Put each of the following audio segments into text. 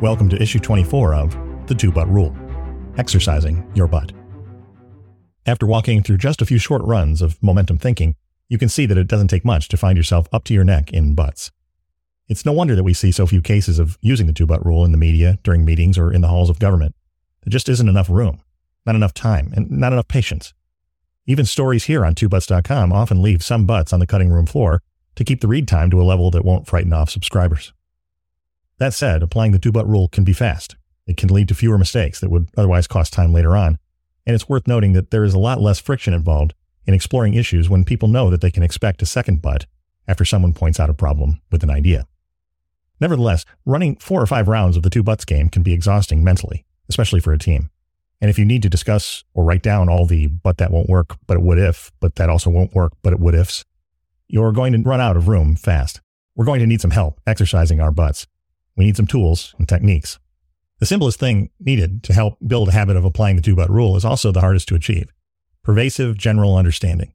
Welcome to issue 24 of The Two But Rule Exercising Your But. After walking through just a few short runs of momentum thinking, you can see that it doesn't take much to find yourself up to your neck in butts. It's no wonder that we see so few cases of using the two but rule in the media, during meetings, or in the halls of government. There just isn't enough room, not enough time, and not enough patience. Even stories here on 2buts.com often leave some butts on the cutting room floor to keep the read time to a level that won't frighten off subscribers. That said, applying the two but rule can be fast. It can lead to fewer mistakes that would otherwise cost time later on. And it's worth noting that there is a lot less friction involved in exploring issues when people know that they can expect a second butt after someone points out a problem with an idea. Nevertheless, running four or five rounds of the two butts game can be exhausting mentally, especially for a team. And if you need to discuss or write down all the but that won't work, but it would if, but that also won't work, but it would ifs, you're going to run out of room fast. We're going to need some help exercising our butts. We need some tools and techniques. The simplest thing needed to help build a habit of applying the two but rule is also the hardest to achieve pervasive general understanding.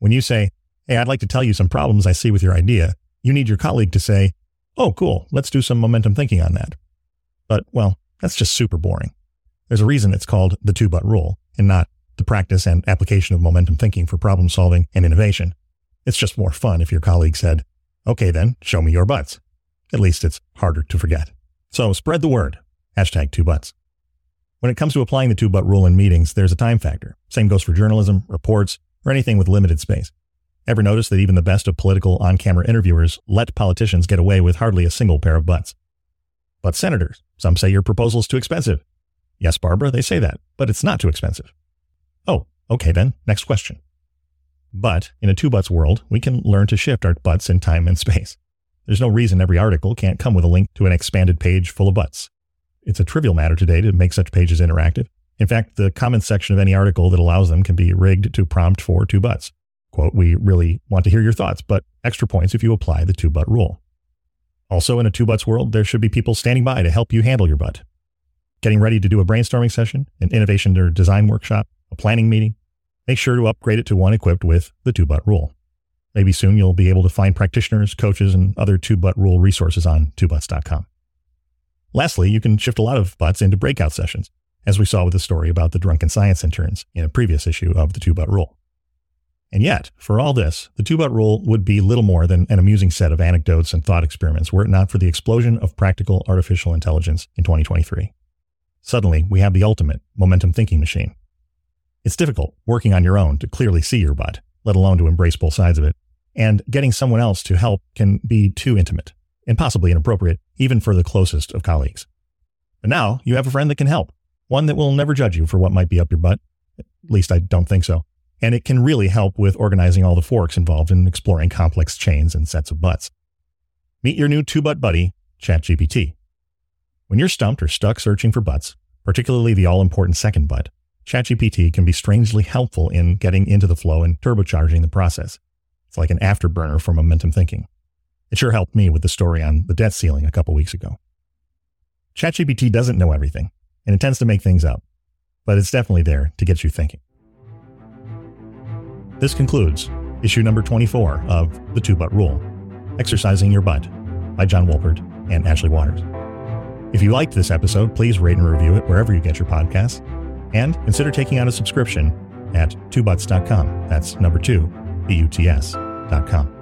When you say, Hey, I'd like to tell you some problems I see with your idea, you need your colleague to say, Oh, cool, let's do some momentum thinking on that. But, well, that's just super boring. There's a reason it's called the two but rule and not the practice and application of momentum thinking for problem solving and innovation. It's just more fun if your colleague said, okay, then show me your butts. At least it's harder to forget. So spread the word. Hashtag two butts. When it comes to applying the two but rule in meetings, there's a time factor. Same goes for journalism, reports, or anything with limited space. Ever notice that even the best of political on camera interviewers let politicians get away with hardly a single pair of butts? But senators, some say your proposal's too expensive. Yes, Barbara, they say that, but it's not too expensive. Oh, okay then, next question. But in a two butts world, we can learn to shift our butts in time and space. There's no reason every article can't come with a link to an expanded page full of butts. It's a trivial matter today to make such pages interactive. In fact, the comments section of any article that allows them can be rigged to prompt for two butts. Quote, we really want to hear your thoughts, but extra points if you apply the two but rule. Also, in a two butts world, there should be people standing by to help you handle your butt. Getting ready to do a brainstorming session, an innovation or design workshop, a planning meeting, make sure to upgrade it to one equipped with the two but rule. Maybe soon you'll be able to find practitioners, coaches, and other two but rule resources on 2buts.com. Lastly, you can shift a lot of butts into breakout sessions, as we saw with the story about the drunken science interns in a previous issue of the two but rule. And yet, for all this, the two but rule would be little more than an amusing set of anecdotes and thought experiments were it not for the explosion of practical artificial intelligence in 2023. Suddenly, we have the ultimate momentum thinking machine. It's difficult working on your own to clearly see your butt, let alone to embrace both sides of it. And getting someone else to help can be too intimate and possibly inappropriate, even for the closest of colleagues. But now you have a friend that can help, one that will never judge you for what might be up your butt. At least I don't think so. And it can really help with organizing all the forks involved in exploring complex chains and sets of butts. Meet your new two butt buddy, ChatGPT. When you're stumped or stuck searching for butts, particularly the all important second butt, ChatGPT can be strangely helpful in getting into the flow and turbocharging the process. Like an afterburner for momentum thinking. It sure helped me with the story on the debt ceiling a couple weeks ago. ChatGPT doesn't know everything, and it tends to make things up, but it's definitely there to get you thinking. This concludes issue number 24 of The Two But Rule Exercising Your But by John Wolpert and Ashley Waters. If you liked this episode, please rate and review it wherever you get your podcasts, and consider taking out a subscription at 2buts.com. That's number two, www.ecom.com.